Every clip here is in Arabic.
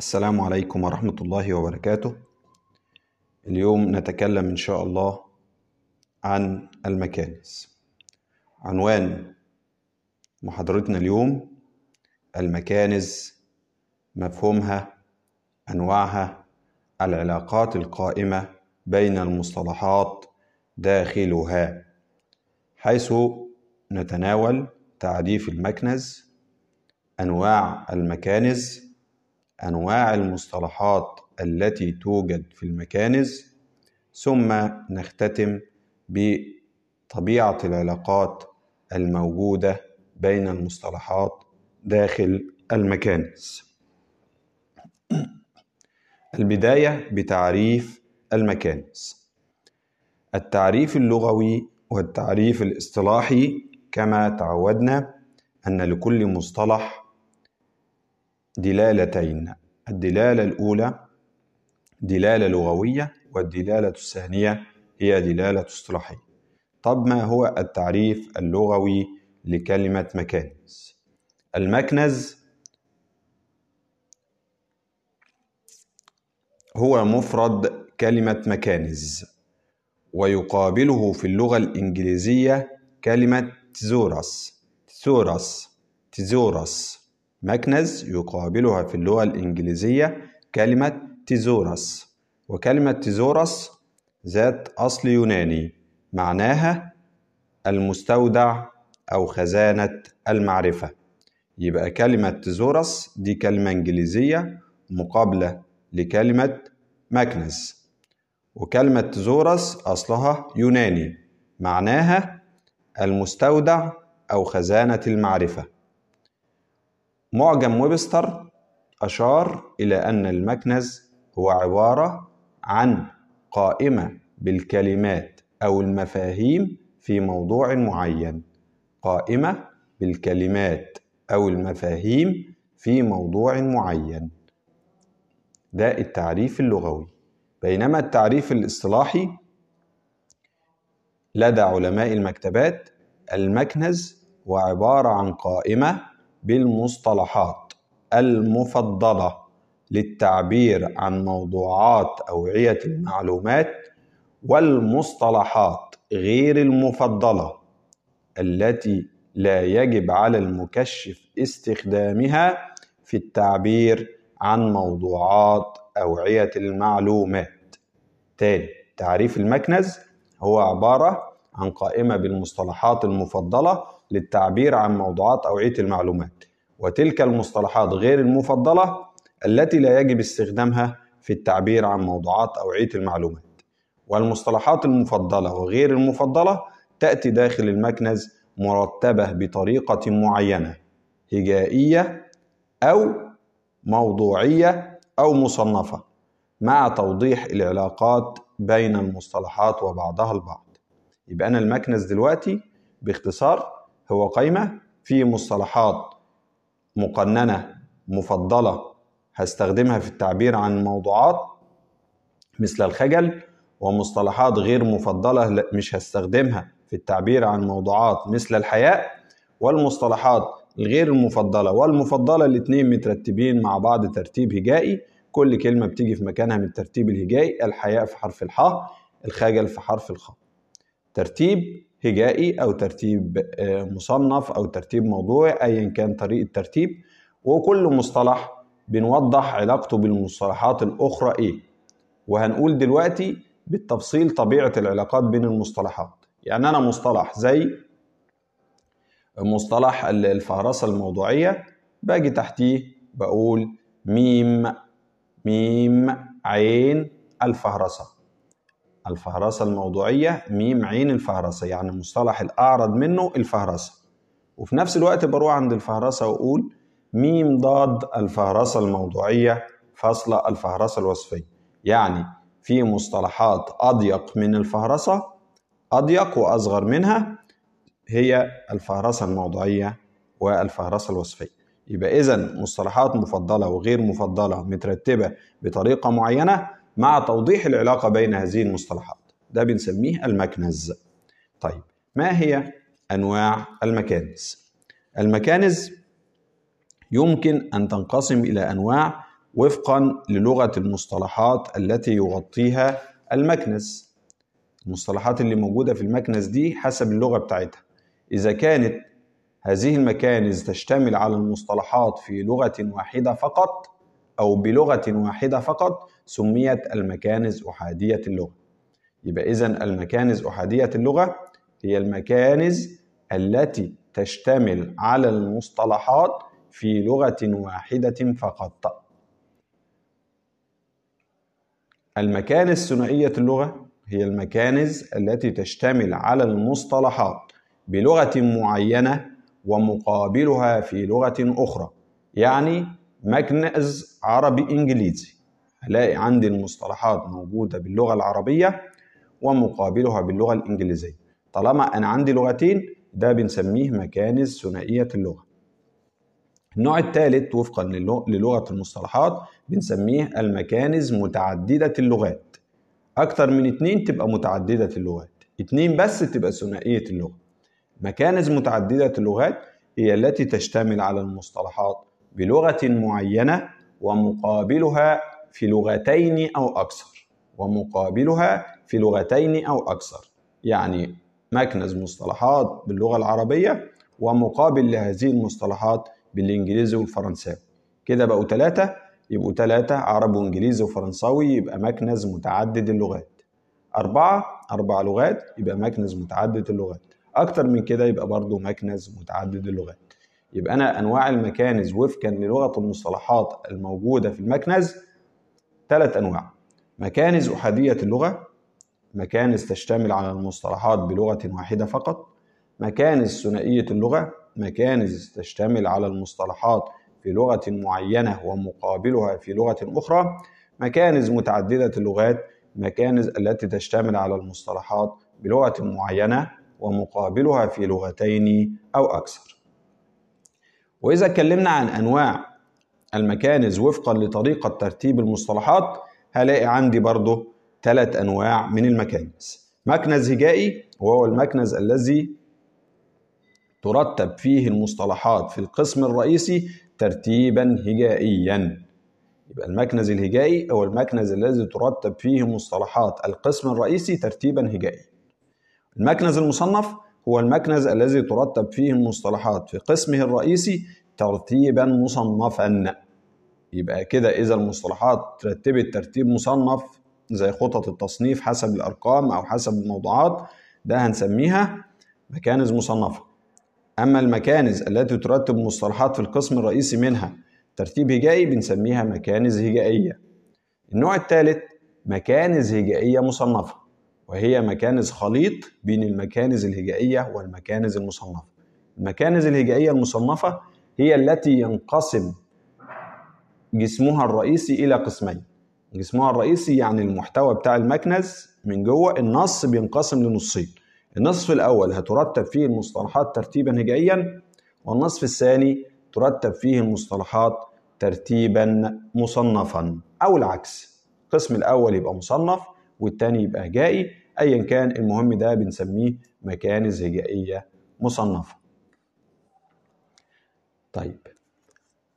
السلام عليكم ورحمة الله وبركاته. اليوم نتكلم إن شاء الله عن المكانس. عنوان محاضرتنا اليوم المكانز مفهومها أنواعها العلاقات القائمة بين المصطلحات داخلها حيث نتناول تعريف المكنز أنواع المكانز أنواع المصطلحات التي توجد في المكانز ثم نختتم بطبيعة العلاقات الموجودة بين المصطلحات داخل المكانز. البداية بتعريف المكانز. التعريف اللغوي والتعريف الاصطلاحي كما تعودنا أن لكل مصطلح دلالتين الدلالة الأولى دلالة لغوية والدلالة الثانية هي دلالة اصطلاحية. طب ما هو التعريف اللغوي لكلمة مكانز المكنز هو مفرد كلمة مكانز ويقابله في اللغة الإنجليزية كلمة thesaurus thesaurus thesaurus. مكنز يقابلها في اللغة الإنجليزية كلمة thesaurus وكلمة thesaurus ذات أصل يوناني معناها المستودع أو خزانة المعرفة. يبقى كلمة thesaurus دي كلمة إنجليزية مقابلة لكلمة مكنز وكلمة تيزورس أصلها يوناني معناها المستودع أو خزانة المعرفة. معجم ويبستر أشار إلى أن المكنز هو عبارة عن قائمة بالكلمات أو المفاهيم في موضوع معين. قائمة بالكلمات أو المفاهيم في موضوع معين. ده التعريف اللغوي. بينما التعريف الإصطلاحي لدى علماء المكتبات المكنز هو عبارة عن قائمة بالمصطلحات المفضلة للتعبير عن موضوعات أوعية المعلومات والمصطلحات غير المفضلة التي لا يجب على المكشف استخدامها في التعبير عن موضوعات أوعية المعلومات. تاني تعريف المكنز هو عبارة عن قائمة بالمصطلحات المفضلة للتعبير عن موضوعات أوعية المعلومات وتلك المصطلحات غير المفضلة التي لا يجب استخدامها في التعبير عن موضوعات أوعية المعلومات. والمصطلحات المفضلة وغير المفضلة تأتي داخل المكنز مرتبة بطريقة معينة هجائية أو موضوعية أو مصنفة مع توضيح العلاقات بين المصطلحات وبعضها البعض. يبقى أنا المكنز دلوقتي باختصار هو قايمة في مصطلحات مقننة مفضلة هستخدمها في التعبير عن موضوعات مثل الخجل ومصطلحات غير مفضلة مش هستخدمها في التعبير عن موضوعات مثل الحياء والمصطلحات الغير المفضلة. والمفضلة الاثنين مترتبين مع بعض ترتيب هجائي. كل كلمة بتيجي في مكانها من الترتيب الهجائي الحياء في حرف الحاء الخجل في حرف الخاء. ترتيب هجائي أو ترتيب آه، مصنف أو ترتيب موضوعي ايا كان طريقة ترتيب وكل مصطلح بنوضح علاقته بالمصطلحات الأخرى إيه. وهنقول دلوقتي بالتفصيل طبيعة العلاقات بين المصطلحات. يعني أنا مصطلح زي مصطلح الفهرسة الموضوعية باجي تحتيه بقول ميم ميم عين الفهرسة. الفهرسة الموضوعية ميم عين الفهرسة يعني المصطلح الأعرض منه الفهرسة وفي نفس الوقت بروح عند الفهرسة وأقول ميم ضاد الفهرسة الموضوعية فصل الفهرسة الوصفية. يعني في مصطلحات أضيق من الفهرسة أضيق وأصغر منها هي الفهرسة الموضوعية والفهرسة الوصفية. يبقى إذا مصطلحات مفضلة وغير مفضلة مترتبة بطريقة معينة مع توضيح العلاقة بين هذه المصطلحات. ده بنسميه المكنز. طيب ما هي أنواع المكانز؟ المكانز يمكن أن تنقسم إلى أنواع وفقا للغة المصطلحات التي يغطيها المكنز. المصطلحات اللي موجودة في المكنز دي حسب اللغة بتاعتها. إذا كانت هذه المكانز تشتمل على المصطلحات في لغة واحدة فقط أو بلغة واحدة فقط سميت المكانز أحادية اللغة. يبقى إذا المكانز أحادية اللغة هي المكانز التي تشتمل على المصطلحات في لغة واحدة فقط. المكانز ثنائية اللغة هي المكانز التي تشتمل على المصطلحات بلغة معينة ومقابلها في لغة أخرى يعني مكنز عربي إنجليزي هلاقي عندي المصطلحات موجودة باللغة العربية ومقابلها باللغة الإنجليزية. طالما أنا عندي لغتين ده بنسميه مكانز ثنائية اللغة. النوع الثالث وفقا للغة المصطلحات بنسميه المكانز متعددة اللغات. أكتر من اتنين تبقى متعددة اللغات اتنين بس تبقى ثنائية اللغة. مكانز متعددة اللغات هي التي تشتمل على المصطلحات بلغة معينة ومقابلها في لغتين أو أكثر. ومقابلها في لغتين أو أكثر. يعني مكنز مصطلحات باللغة العربية ومقابل لهذه المصطلحات بالإنجليزي والفرنساوي. كده بقوا ثلاثة يبقوا ثلاثة عربي وإنجليزي وفرنساوي يبقى مكنز متعدد اللغات. أربعة أربع لغات يبقى مكنز متعدد اللغات. أكتر من كده يبقى برضه مكنز متعدد اللغات. يبقى أنا أنواع المكانز وفقا للغة المصطلحات الموجودة في المكنز ثلاث أنواع. مكانز أحادية اللغة مكانز تشتمل على المصطلحات بلغة واحدة فقط. مكانز ثنائية اللغة مكانز تشتمل على المصطلحات في لغة معينة ومقابلها في لغة أخرى. مكانز متعددة اللغات مكانز التي تشتمل على المصطلحات بلغة معينة ومقابلها في لغتين أو أكثر. وإذا اتكلمنا عن أنواع المكانز وفقا لطريقة ترتيب المصطلحات هلاقي عندي برضه ثلاث أنواع من المكانز. مكنز هجائي وهو المكنز الذي ترتب فيه المصطلحات في القسم الرئيسي ترتيبا هجائيا. يبقى المكنز الهجائي هو المكنز الذي ترتب فيه مصطلحات القسم الرئيسي ترتيبا هجائيا. المكنز المصنف هو المكنز الذي ترتب فيه المصطلحات. في قسمه الرئيسي ترتيبا مصنفا. يبقى كده إذا المصطلحات ترتبت ترتيب مصنف زي خطط التصنيف حسب الأرقام أو حسب الموضوعات ده هنسميها مكانز مصنفة. أما المكانز التي ترتب مصطلحات في القسم الرئيسي منها ترتيب هجائي بنسميها مكانز هجائية. النوع الثالث مكانز هجائية مصنفة. وهي مكانز خليط بين المكانز الهجائية والمكانز المصنفة. المكانز الهجائية المصنفة هي التي ينقسم جسمها الرئيسي إلى قسمين. جسمها الرئيسي يعني المحتوى بتاع المكنز من جوه النص بينقسم لنصين. النصف الأول هترتب فيه المصطلحات ترتيبا هجائيا والنصف الثاني ترتب فيه المصطلحات ترتيبا مصنفا أو العكس. القسم الأول يبقى مصنف والتاني يبقى هجائي أيا كان المهم ده بنسميه مكانز هجائية مصنفة. طيب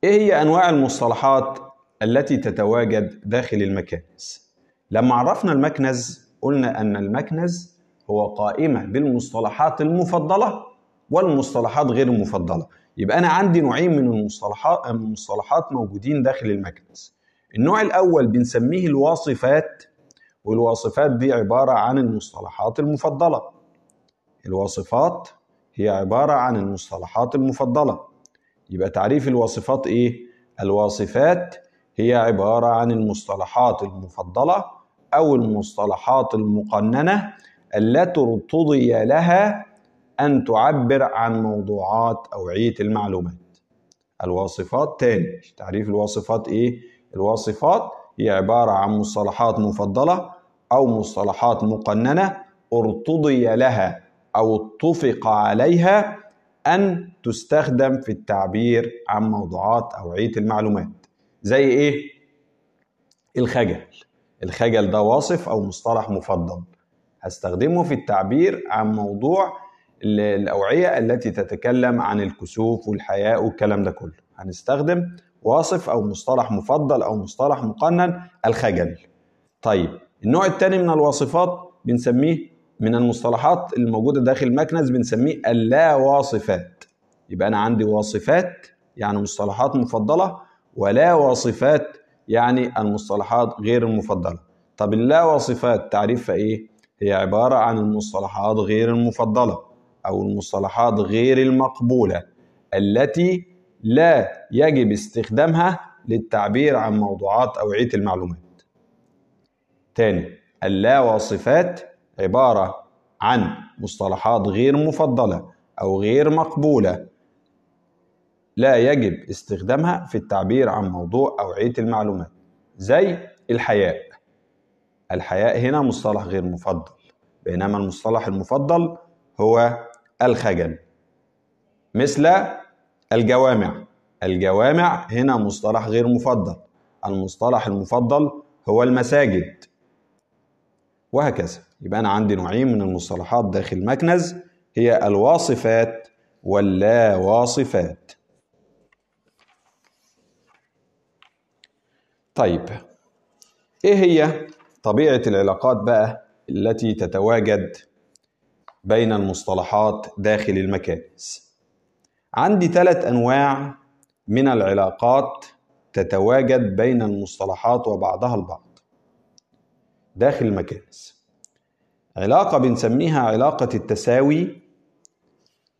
إيه هي أنواع المصطلحات التي تتواجد داخل المكانز لما عرفنا المكنز قلنا أن المكنز هو قائمة بالمصطلحات المفضلة والمصطلحات غير المفضلة يبقى أنا عندي نوعين من المصطلحات المصطلحات موجودين داخل المكنز. النوع الأول بنسميه الواصفات والواصفات دي عبارة عن المصطلحات المفضلة الواصفات هي عبارة عن المصطلحات المفضلة يبقى تعريف الواصفات إيه؟ الواصفات هي عبارة عن المصطلحات المفضلة أو المصطلحات المقننة التي ارتضي لها أن تعبر عن موضوعات أوعية المعلومات الواصفات تاني تعريف الواصفات إيه؟ الواصفات هي عبارة عن مصطلحات مفضلة أو مصطلحات مقننة ارتضي لها أو اتفق عليها أن تستخدم في التعبير عن موضوعات أوعية المعلومات. زي إيه؟ الخجل. الخجل ده واصف أو مصطلح مفضل. هستخدمه في التعبير عن موضوع الأوعية التي تتكلم عن الكسوف والحياء والكلام ده كله. هنستخدم واصف أو مصطلح مفضل أو مصطلح مقنن الخجل. طيب النوع الثاني من الواصفات بنسميه من المصطلحات الموجودة داخل المكنز بنسميه اللا واصفات يبقى أنا عندي واصفات يعني مصطلحات مفضلة ولا واصفات يعني المصطلحات غير المفضلة. طب اللا واصفات تعريفها إيه؟ هي عبارة عن المصطلحات غير المفضلة أو المصطلحات غير المقبولة التي لا يجب استخدامها للتعبير عن موضوعات أوعية المعلومات. تاني. اللا واصفات عبارة عن مصطلحات غير مفضلة أو غير مقبولة. لا يجب استخدامها في التعبير عن موضوع أوعية المعلومات زي الحياء. الحياء هنا مصطلح غير مفضل بينما المصطلح المفضل هو الخجل. مثل الجوامع. الجوامع هنا مصطلح غير مفضل المصطلح المفضل هو المساجد. وهكذا. يبقى أنا عندي نوعين من المصطلحات داخل المكنز هي الواصفات واللا واصفات طيب إيه هي طبيعة العلاقات بقى التي تتواجد بين المصطلحات داخل المكانس عندي ثلاث أنواع من العلاقات تتواجد بين المصطلحات وبعضها البعض. داخل المكانس. علاقة بنسميها علاقة التساوي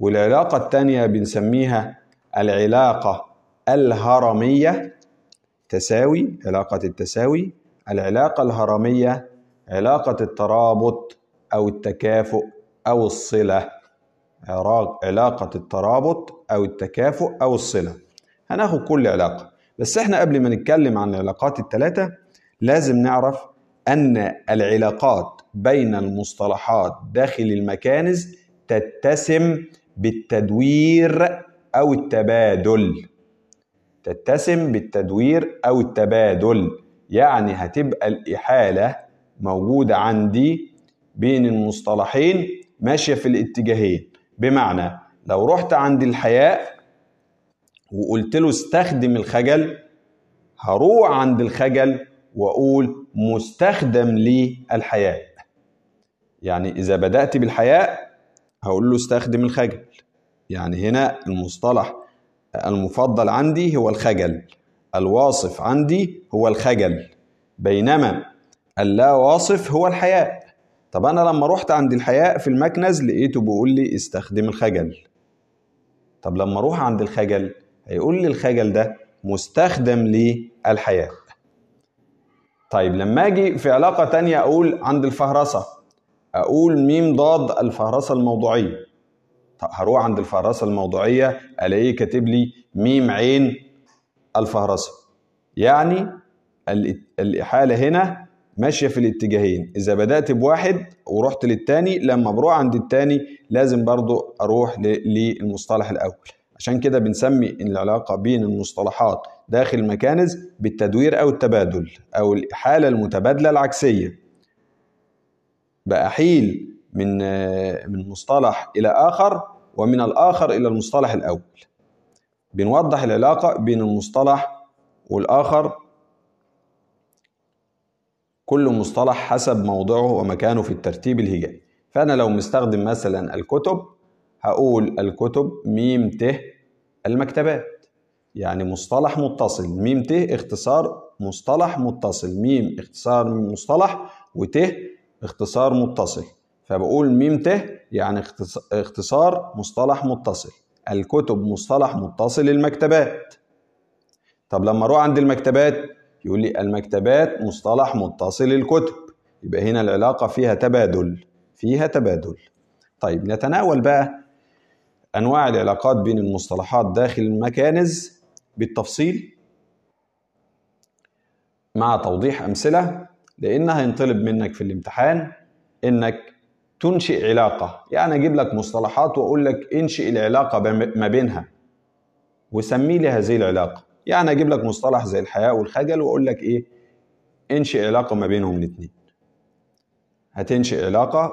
والعلاقة الثانية بنسميها العلاقة الهرمية. تساوي علاقة التساوي العلاقة الهرمية علاقة الترابط أو التكافؤ أو الصلة. علاقة الترابط أو التكافؤ أو الصلة. هناخد كل علاقة. بس إحنا قبل ما نتكلم عن العلاقات الثلاثة لازم نعرف أن العلاقات بين المصطلحات داخل المكانز تتسم بالتدوير أو التبادل. تتسم بالتدوير أو التبادل. يعني هتبقى الإحالة موجودة عندي بين المصطلحين ماشية في الاتجاهين. بمعنى لو رحت عند الحياء وقلت له استخدم الخجل هروح عند الخجل وأقول مستخدم للحياء يعني إذا بدأت بالحياء هقول له استخدم الخجل. يعني هنا المصطلح المفضل عندي هو الخجل. الواصف عندي هو الخجل. بينما اللا واصف هو الحياء طب أنا لما رحت عند الحياء في المكنز لقيته بيقول لي استخدم الخجل. طب لما أروح عند الخجل هيقول لي الخجل ده مستخدم للحياء طيب لما أجي في علاقة تانية أقول عند الفهرسة أقول ميم ضاد الفهرسة الموضوعية. هروح عند الفهرسة الموضوعية ألاقيه كاتب لي ميم عين الفهرسة. يعني الإحالة هنا ماشية في الاتجاهين. إذا بدأت بواحد ورحت للتاني لما بروح عند التاني لازم برضو أروح للمصطلح الأول. عشان كده بنسمي العلاقة بين المصطلحات داخل المكانز بالتدوير أو التبادل أو الإحالة المتبادلة العكسية. بأحيل من من مصطلح إلى آخر ومن الآخر إلى المصطلح الأول. بنوضح العلاقة بين المصطلح والآخر. كل مصطلح حسب موضعه ومكانه في الترتيب الهجائي. فأنا لو مستخدم مثلا الكتب هقول الكتب ميم ت المكتبات. يعني مصطلح متصل ميم ت اختصار مصطلح متصل ميم اختصار مصطلح وت اختصار متصل. فبقول ميم ت يعني اختصار مصطلح متصل. الكتب مصطلح متصل المكتبات طب لما أروح عند المكتبات يقول لي المكتبات مصطلح متصل الكتب يبقى هنا العلاقة فيها تبادل فيها تبادل. طيب نتناول بقى أنواع العلاقات بين المصطلحات داخل المكانز. بالتفصيل مع توضيح أمثلة لأنها هينطلب منك في الامتحان إنك تنشئ علاقة. يعني أجيب لك مصطلحات وأقول لك انشئ العلاقة ما بينها وسمي لي هذه العلاقة. يعني أجيب لك مصطلح زي الحياء والخجل وأقول لك إيه؟ انشئ علاقة ما بينهم الاتنين. هتنشئ علاقة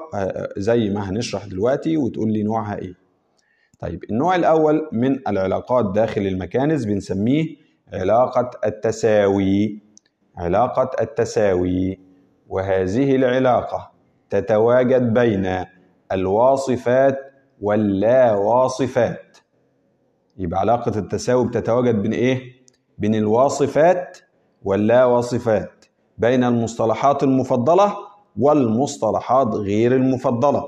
زي ما هنشرح دلوقتي وتقول لي نوعها إيه. طيب النوع الأول من العلاقات داخل المكانز بنسميه علاقة التساوي. علاقة التساوي. وهذه العلاقة تتواجد بين الواصفات واللا واصفات يبقى علاقة التساوي بتتواجد بين إيه؟ بين الواصفات واللا واصفات بين المصطلحات المفضلة والمصطلحات غير المفضلة.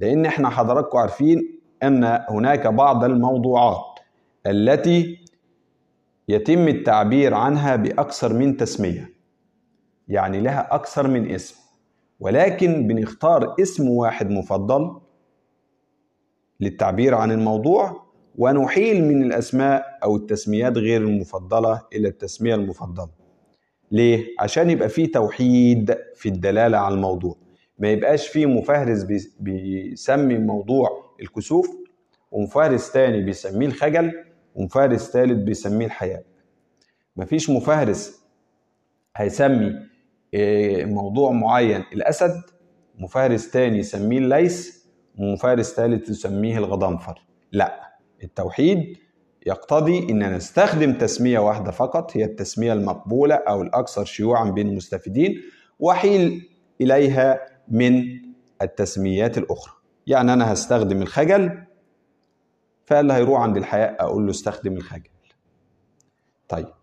لأن إحنا حضراتكم عارفين أن هناك بعض الموضوعات التي يتم التعبير عنها بأكثر من تسمية يعني لها أكثر من اسم ولكن بنختار اسم واحد مفضل للتعبير عن الموضوع ونحيل من الأسماء أو التسميات غير المفضلة إلى التسمية المفضلة ليه؟ عشان يبقى فيه توحيد في الدلالة على الموضوع ما يبقاش فيه مفهرس بيسمي موضوع الكسوف ومفهرس تاني بيسميه الخجل ومفهرس ثالث بيسميه الحياء. مفيش مفهرس هيسمي آه، موضوع معين الأسد مفهرس تاني يسميه الليث ومفهرس ثالث يسميه الغضنفر. لا التوحيد يقتضي أن نستخدم تسمية واحدة فقط هي التسمية المقبولة أو الأكثر شيوعا بين المستفيدين وحيل إليها من التسميات الأخرى. يعني أنا هستخدم الخجل؟ فاللي هيروح عند الحياء أقول له استخدم الخجل. طيب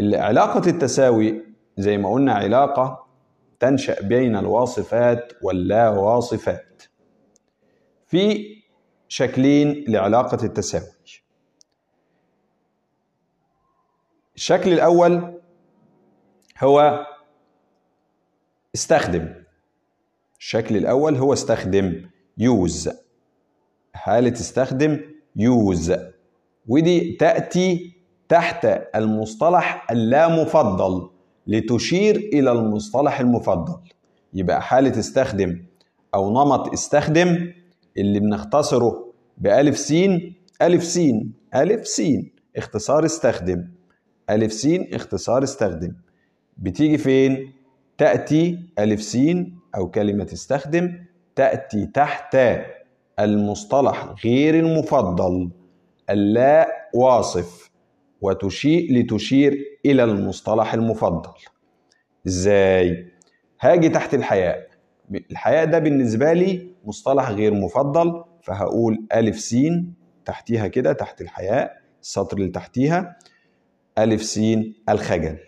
علاقة التساوي زي ما قلنا علاقة تنشأ بين الواصفات واللا واصفات في شكلين لعلاقة التساوي. الشكل الأول هو استخدم. الشكل الأول هو استخدم. use. حالة استخدم use؟ ودي تأتي تحت المصطلح اللامفضل لتشير إلى المصطلح المفضل. يبقى حالة استخدم أو نمط استخدم اللي بنختصره بألف سين ألف سين ألف سين. اختصار استخدم. ألف سين اختصار استخدم. بتيجي فين؟ تأتي ألف سين أو كلمة استخدم تأتي تحت المصطلح غير المفضل اللا واصف وتشير لتشير إلى المصطلح المفضل. إزاي؟ هاجي تحت الحياء. الحياء ده بالنسبة لي مصطلح غير مفضل فهقول ألف سين تحتيها كده تحت الحياء السطر اللي تحتيها ألف سين الخجل.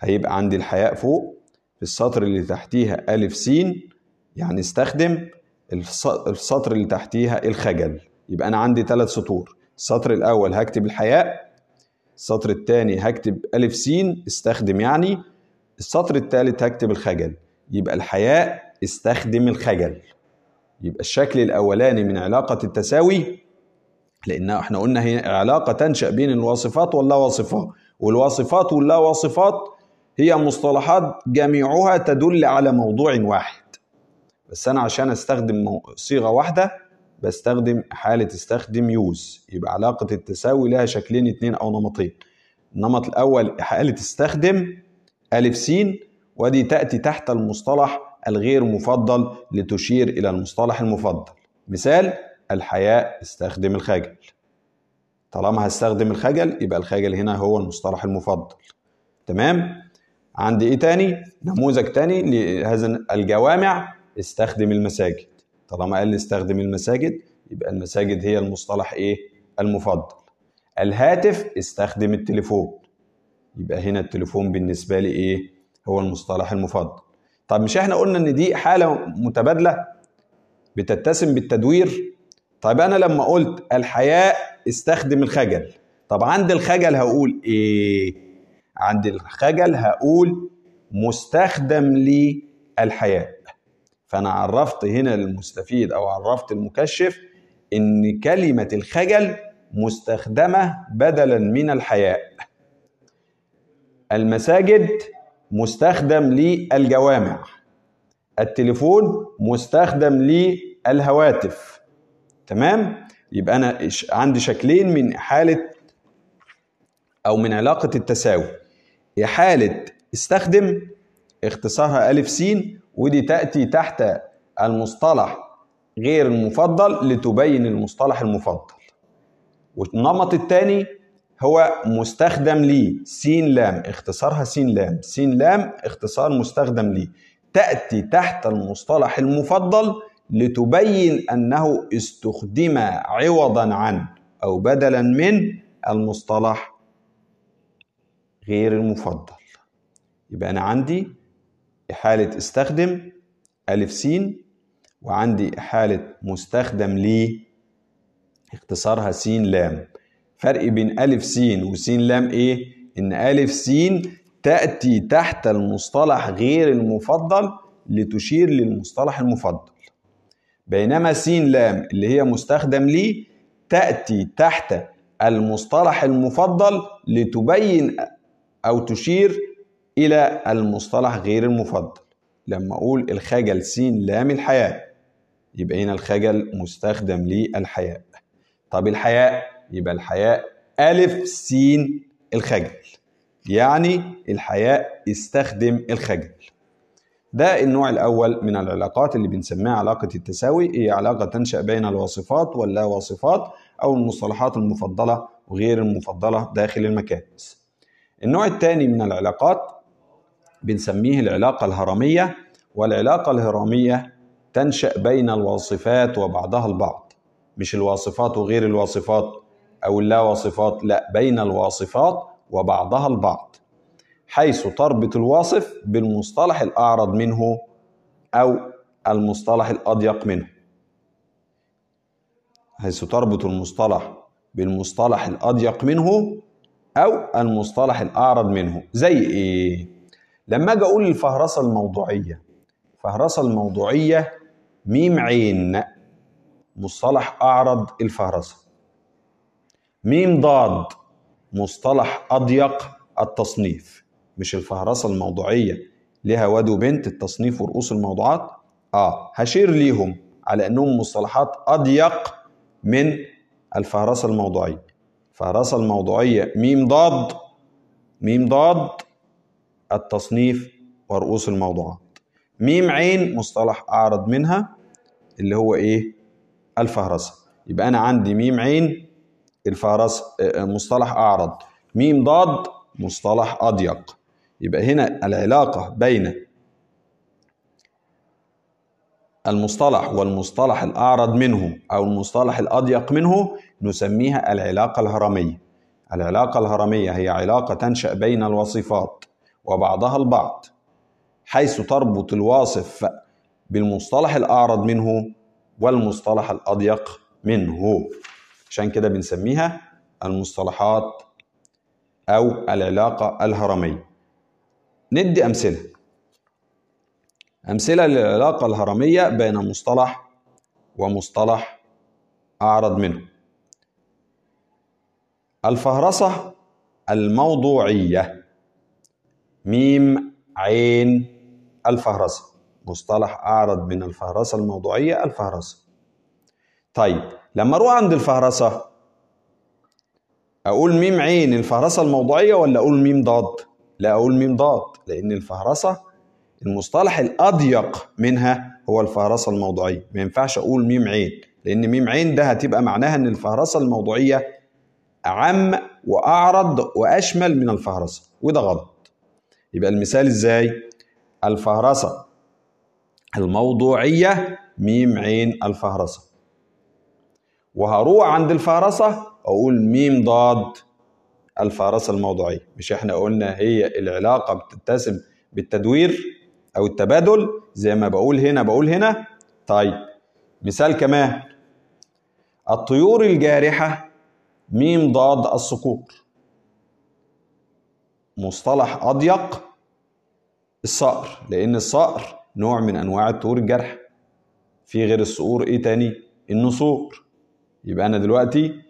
هيبقى عندي الحياء فوق في السطر اللي تحتيها ألف سين يعني استخدم السطر اللي تحتيها الخجل. يبقى أنا عندي ثلاث سطور. السطر الأول هكتب الحياء السطر الثاني هكتب ألف سين استخدم يعني. السطر الثالث هكتب الخجل. يبقى الحياء استخدم الخجل. يبقى الشكل الأولاني من علاقة التساوي لأن إحنا قلنا هي علاقة تنشأ بين الواصفات واللا واصفات والواصفات واللا واصفات هي مصطلحات جميعها تدل على موضوع واحد. بس أنا عشان أستخدم صيغة واحدة بستخدم حالة استخدم يوز يبقى علاقة التساوي لها شكلين اتنين أو نمطين. النمط الأول حالة استخدم ألف سين ودي تأتي تحت المصطلح الغير مفضل لتشير إلى المصطلح المفضل. مثال الحياء استخدم الخجل. طالما هستخدم الخجل يبقى الخجل هنا هو المصطلح المفضل. تمام؟ عندي إيه تاني؟ نموذج تاني لهذا الجوامع. استخدم المساجد. طالما قال استخدم المساجد يبقى المساجد هي المصطلح إيه؟ المفضل. الهاتف استخدم التليفون. يبقى هنا التليفون بالنسبة لي إيه؟ هو المصطلح المفضل. طب مش إحنا قلنا إن دي حالة متبادلة؟ بتتسم بالتدوير؟ طيب أنا لما قلت الحياء استخدم الخجل. طب عند الخجل هقول إيه؟ عند الخجل هقول مستخدم للحياء فأنا عرفت هنا المستفيد أو عرفت المكشف إن كلمة الخجل مستخدمة بدلا من الحياء. المساجد مستخدم للجوامع. التليفون مستخدم للهواتف. تمام؟ يبقى أنا عندي شكلين من حالة أو من علاقة التساوي. حالة استخدم اختصارها ألف س ودي تأتي تحت المصطلح غير المفضل لتبين المصطلح المفضل. والنمط الثاني هو مستخدم لي سين لام اختصارها سين لام. سين لام اختصار مستخدم لي. تأتي تحت المصطلح المفضل لتبين أنه استخدم عوضا عن أو بدلا من المصطلح غير المفضل. يبقى أنا عندي حالة استخدم ألف سين وعندي حالة مستخدم لي اختصارها سين لام فرق بين ألف سين وسين لام إيه؟ إن ألف سين تأتي تحت المصطلح غير المفضل لتشير للمصطلح المفضل بينما سين لام اللي هي مستخدم لي تأتي تحت المصطلح المفضل لتبين أو تشير إلى المصطلح غير المفضل. لما أقول الخجل سين لام الحياء يبقى هنا الخجل مستخدم للحياء. طب الحياء؟ يبقى الحياء ألف سين الخجل. يعني الحياء استخدم الخجل. ده النوع الأول من العلاقات اللي بنسميها علاقة التساوي. هي علاقة تنشأ بين الواصفات واللا واصفات أو المصطلحات المفضلة وغير المفضلة داخل المكانس النوع الثاني من العلاقات بنسميه العلاقة الهرمية والعلاقة الهرمية تنشأ بين الواصفات وبعضها البعض. مش الواصفات وغير الواصفات أو اللا واصفات لا بين الواصفات وبعضها البعض. حيث تربط الواصف بالمصطلح الأعرض منه أو المصطلح الأضيق منه. حيث تربط المصطلح بالمصطلح الأضيق منه أو المصطلح الأعرض منه. زي إيه؟ لما أجي أقول الفهرسة الموضوعية الفهرسة الموضوعية ميم عين مصطلح أعرض الفهرسة. ميم ضاد مصطلح أضيق التصنيف. مش الفهرسة الموضوعية لها واد وبنت التصنيف ورؤوس الموضوعات؟ آه هشير ليهم على أنهم مصطلحات أضيق من الفهرسة الموضوعية. الفهرسة الموضوعية ميم ضاد ميم ضاد التصنيف ورؤوس الموضوعات. ميم عين مصطلح أعرض منها اللي هو إيه؟ الفهرسة. يبقى أنا عندي ميم عين الفهرسة مصطلح أعرض. ميم ضاد مصطلح أضيق. يبقى هنا العلاقة بين المصطلح والمصطلح الأعرض منه أو المصطلح الأضيق منه نسميها العلاقة الهرمية. العلاقة الهرمية هي علاقة تنشأ بين الوصفات. وبعضها البعض حيث تربط الواصف بالمصطلح الأعرض منه والمصطلح الأضيق منه. عشان كده بنسميها المصطلحات أو العلاقة الهرمية. ندي أمثلة. أمثلة للعلاقة الهرمية بين مصطلح ومصطلح أعرض منه. الفهرسة الموضوعية. ميم عين الفهرسة. مصطلح أعرض من الفهرسة الموضوعية الفهرسة. طيب لما أروح عند الفهرسة أقول ميم عين الفهرسة الموضوعية ولا أقول ميم ضاد؟ لا أقول ميم ضاد لأن الفهرسة المصطلح الأضيق منها هو الفهرسة الموضوعية. ما ينفعش أقول ميم عين لأن ميم عين ده هتبقى معناها أن الفهرسة الموضوعية أعم وأعرض وأشمل من الفهرسة وده غلط. يبقى المثال إزاي؟ الفهرسة. الموضوعية ميم عين الفهرسة. وهروح عند الفهرسة أقول ميم ضاد الفهرسة الموضوعية. مش إحنا قلنا هي العلاقة بتتسم بالتدوير أو التبادل؟ زي ما بقول هنا بقول هنا. طيب مثال كمان. الطيور الجارحة ميم ضاد الصقور. مصطلح أضيق الصقر. لأن الصقر نوع من أنواع الطيور الجارحة في غير الصقور إيه تاني؟ النسور يبقى أنا دلوقتي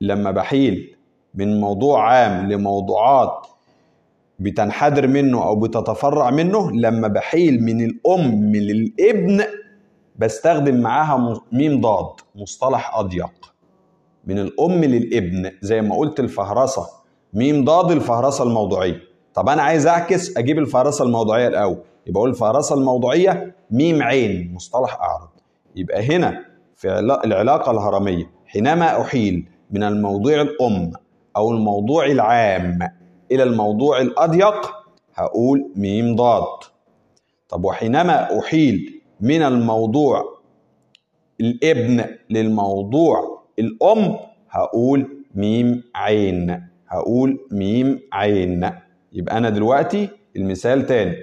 لما بحيل من موضوع عام لموضوعات بتنحدر منه أو بتتفرع منه لما بحيل من الأم للابن بستخدم معاها ميم ضاد مصطلح أضيق. من الأم للابن زي ما قلت الفهرسة. ميم ضاد الفهرسة الموضوعية. طب أنا عايز أعكس أجيب الفهرسة الموضوعية الأول. يبقى أقول الفهرسة الموضوعية ميم عين مصطلح أعرض. يبقى هنا في العلاقة الهرمية. حينما أحيل من الموضوع الأم أو الموضوع العام إلى الموضوع الأضيق هقول ميم ضاد. طب وحينما أحيل من الموضوع الابن للموضوع الأم هقول ميم عين. هقول ميم عين يبقى أنا دلوقتي المثال تاني.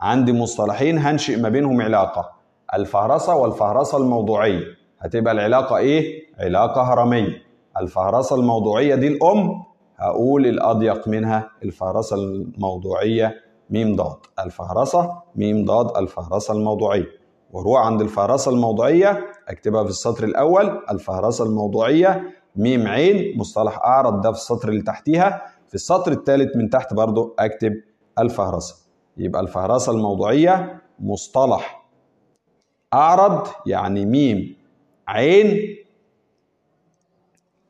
عندي مصطلحين هنشئ ما بينهم علاقة. الفهرسة والفهرسة الموضوعية. هتبقى العلاقة إيه؟ علاقة هرمية. الفهرسة الموضوعية دي الأم. هقول الأضيق منها الفهرسة الموضوعية ميم ضاد. الفهرسة ميم ضاد الفهرسة الموضوعية. وأروح عند الفهرسة الموضوعية أكتبها في السطر الأول. الفهرسة الموضوعية ميم عين مصطلح أعرض ده في السطر اللي تحتيها. في السطر الثالث من تحت برضو أكتب الفهرسة. يبقى الفهرسة الموضوعية مصطلح أعرض يعني ميم عين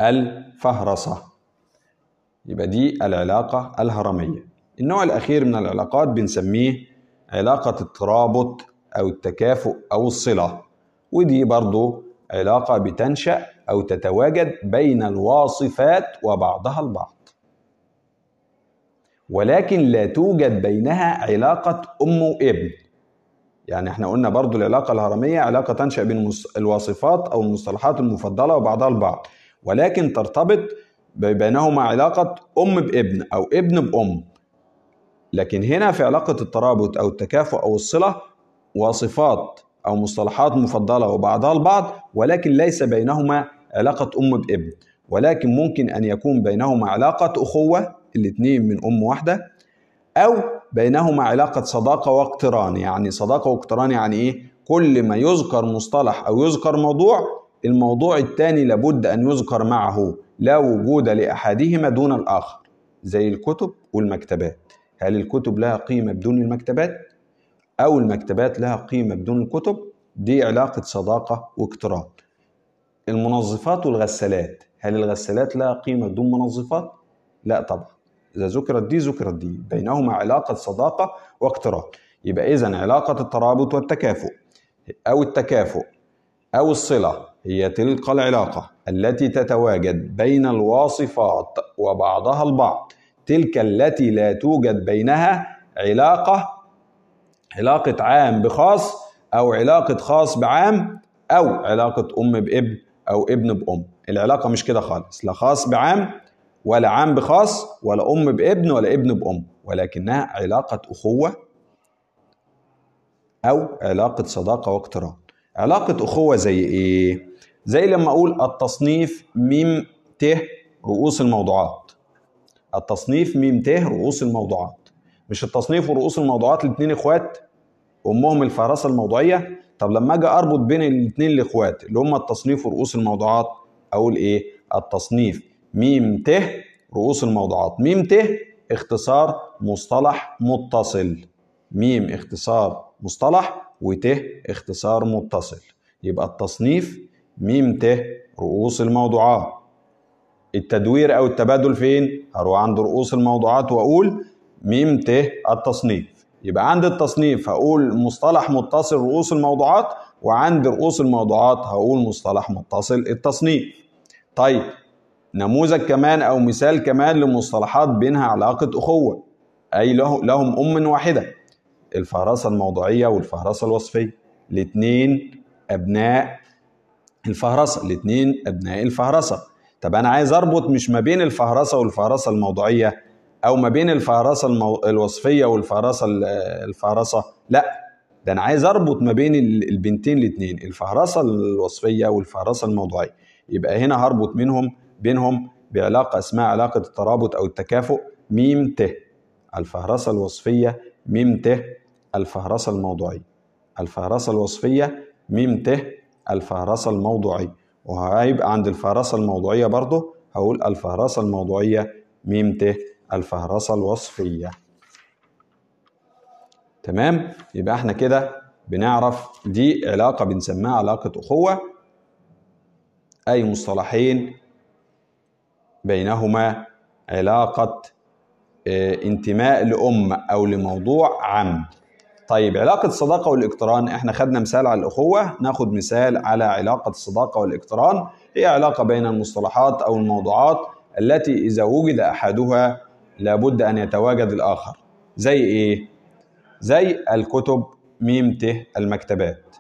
الفهرسة. يبقى دي العلاقة الهرمية. النوع الأخير من العلاقات بنسميه علاقة الترابط أو التكافؤ أو الصلة. ودي برضو علاقة بتنشأ أو تتواجد بين الواصفات وبعضها البعض. ولكن لا توجد بينها علاقة أم وابن. يعني إحنا قلنا برضو العلاقة الهرمية علاقة تنشأ بين الواصفات أو المصطلحات المفضلة وبعضها البعض. ولكن ترتبط بينهما علاقة أم بابن أو ابن بأم. لكن هنا في علاقة الترابط أو التكافؤ أو الصلة وصفات أو مصطلحات مفضلة وبعضها البعض ولكن ليس بينهما علاقة أم بابن ولكن ممكن أن يكون بينهما علاقة أخوة الاثنين من أم واحدة أو بينهما علاقة صداقة واقتران يعني صداقة واقتران يعني إيه؟ كل ما يذكر مصطلح أو يذكر موضوع الموضوع الثاني لابد أن يذكر معه لا وجود لأحدهما دون الآخر زي الكتب والمكتبات هل الكتب لها قيمة بدون المكتبات؟ أو المكتبات لها قيمة بدون الكتب؟ دي علاقة صداقة واقتران المنظفات والغسالات هل الغسالات لها قيمة بدون منظفات؟ لا طبعا إذا ذكرت دي ذكرت دي بينهما علاقة صداقة واقتران يبقى إذا علاقة الترابط والتكافؤ أو التكافؤ أو الصلة هي تلك العلاقة التي تتواجد بين الواصفات وبعضها البعض تلك التي لا توجد بينها علاقة علاقة عام بخاص أو علاقة خاص بعام أو علاقة أم بابن أو ابن بأم. العلاقة مش كده خالص لا خاص بعام ولا عام بخاص ولا أم بإبن ولا ابن بأم ولكنها علاقة أخوة أو علاقة صداقة واقتران. علاقة أخوة زي إيه؟ زي لما أقول التصنيف ميم ت رؤوس الموضوعات. التصنيف ميم ت رؤوس الموضوعات. مش التصنيف ورؤوس الموضوعات الاثنين إخوات؟ أمهم الفهرسة الموضوعية؟ طب لما أجي أربط بين الاثنين الإخوات اللي هم التصنيف ورؤوس الموضوعات أقول إيه؟ التصنيف. ميم ت رؤوس الموضوعات. ميم ت اختصار مصطلح متصل. ميم اختصار مصطلح وت اختصار متصل. يبقى التصنيف ميم ت رؤوس الموضوعات. التدوير أو التبادل فين؟ هروح عند رؤوس الموضوعات وأقول ميم ت التصنيف. يبقى عند التصنيف هقول مصطلح متصل رؤوس الموضوعات وعند رؤوس الموضوعات هقول مصطلح متصل التصنيف. طيب نموذج كمان أو مثال كمان لمصطلحات بينها علاقة أخوة أي له لهم أم واحدة. الفهرسه الموضوعية والفهرسه الوصفية. الاثنين أبناء الفهرسه الاثنين أبناء الفهرسه طب أنا عايز أربط مش ما بين الفهرسه والفهرسه الموضوعية. أو ما بين الفهرسه المو... الوصفية والفهرسه الفهرسه لا ده أنا عايز أربط ما بين البنتين الاثنين الفهرسه الوصفية والفهرسه الموضوعية. يبقى هنا هربط منهم بينهم بعلاقة اسمها علاقة الترابط أو التكافؤ ميم ت. الفهرسه الوصفية ميم ت. الفهرسه الموضوعية. الفهرسه الوصفية ميم ت. الفهرسه الموضوعية. وهيبقى عند الفهرسه الموضوعية برضه هقول الفهرسه الموضوعية ميم ت. الفهرسة الوصفية. تمام؟ يبقى إحنا كده بنعرف دي علاقة بنسميها علاقة أخوة. أي مصطلحين بينهما علاقة انتماء لأم أو لموضوع عام طيب علاقة الصداقة والإقتران إحنا خدنا مثال على الأخوة ناخد مثال على علاقة الصداقة والإقتران. هي علاقة بين المصطلحات أو الموضوعات التي إذا وجد أحدها لابد أن يتواجد الآخر. زي إيه؟ زي الكتب ميم ت المكتبات.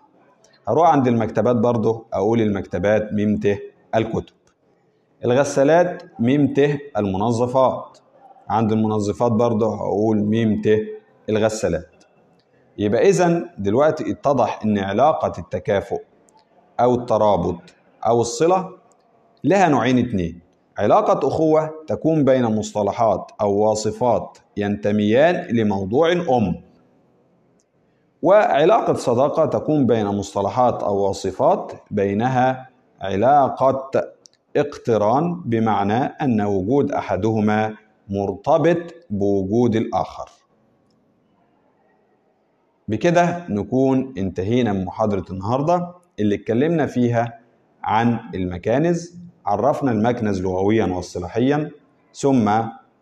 هروح عند المكتبات برضه أقول المكتبات ميم ت الكتب. الغسالات ميم ت المنظفات. عند المنظفات برضه هقول ميم ت الغسالات. يبقى إذا دلوقتي اتضح إن علاقة التكافؤ أو الترابط أو الصلة لها نوعين اتنين. علاقة أخوة تكون بين مصطلحات أو واصفات ينتميان لموضوع أم. وعلاقة صداقة تكون بين مصطلحات أو واصفات بينها علاقة اقتران بمعنى أن وجود أحدهما مرتبط بوجود الآخر. بكده نكون انتهينا من محاضرة النهاردة اللي اتكلمنا فيها عن المكانز عرفنا المكنز لغويا واصطلاحيا ثم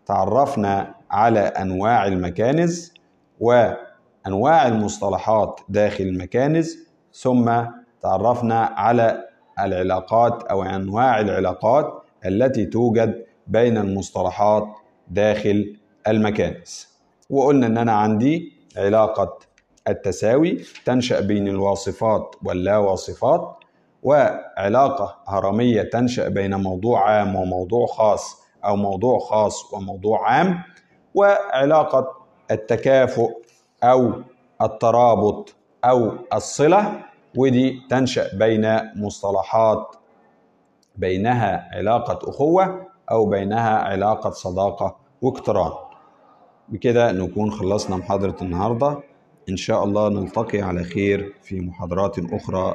تعرفنا على أنواع المكانز وأنواع المصطلحات داخل المكانز ثم تعرفنا على العلاقات أو أنواع العلاقات التي توجد بين المصطلحات داخل المكانس وقلنا إن أنا عندي علاقة التساوي تنشأ بين الواصفات واللا واصفات وعلاقة هرمية تنشأ بين موضوع عام وموضوع خاص أو موضوع خاص وموضوع عام وعلاقة التكافؤ أو الترابط أو الصلة ودي تنشأ بين مصطلحات بينها علاقة أخوة أو بينها علاقة صداقة واقتران. بكده نكون خلصنا محاضرة النهاردة. إن شاء الله نلتقي على خير في محاضرات أخرى.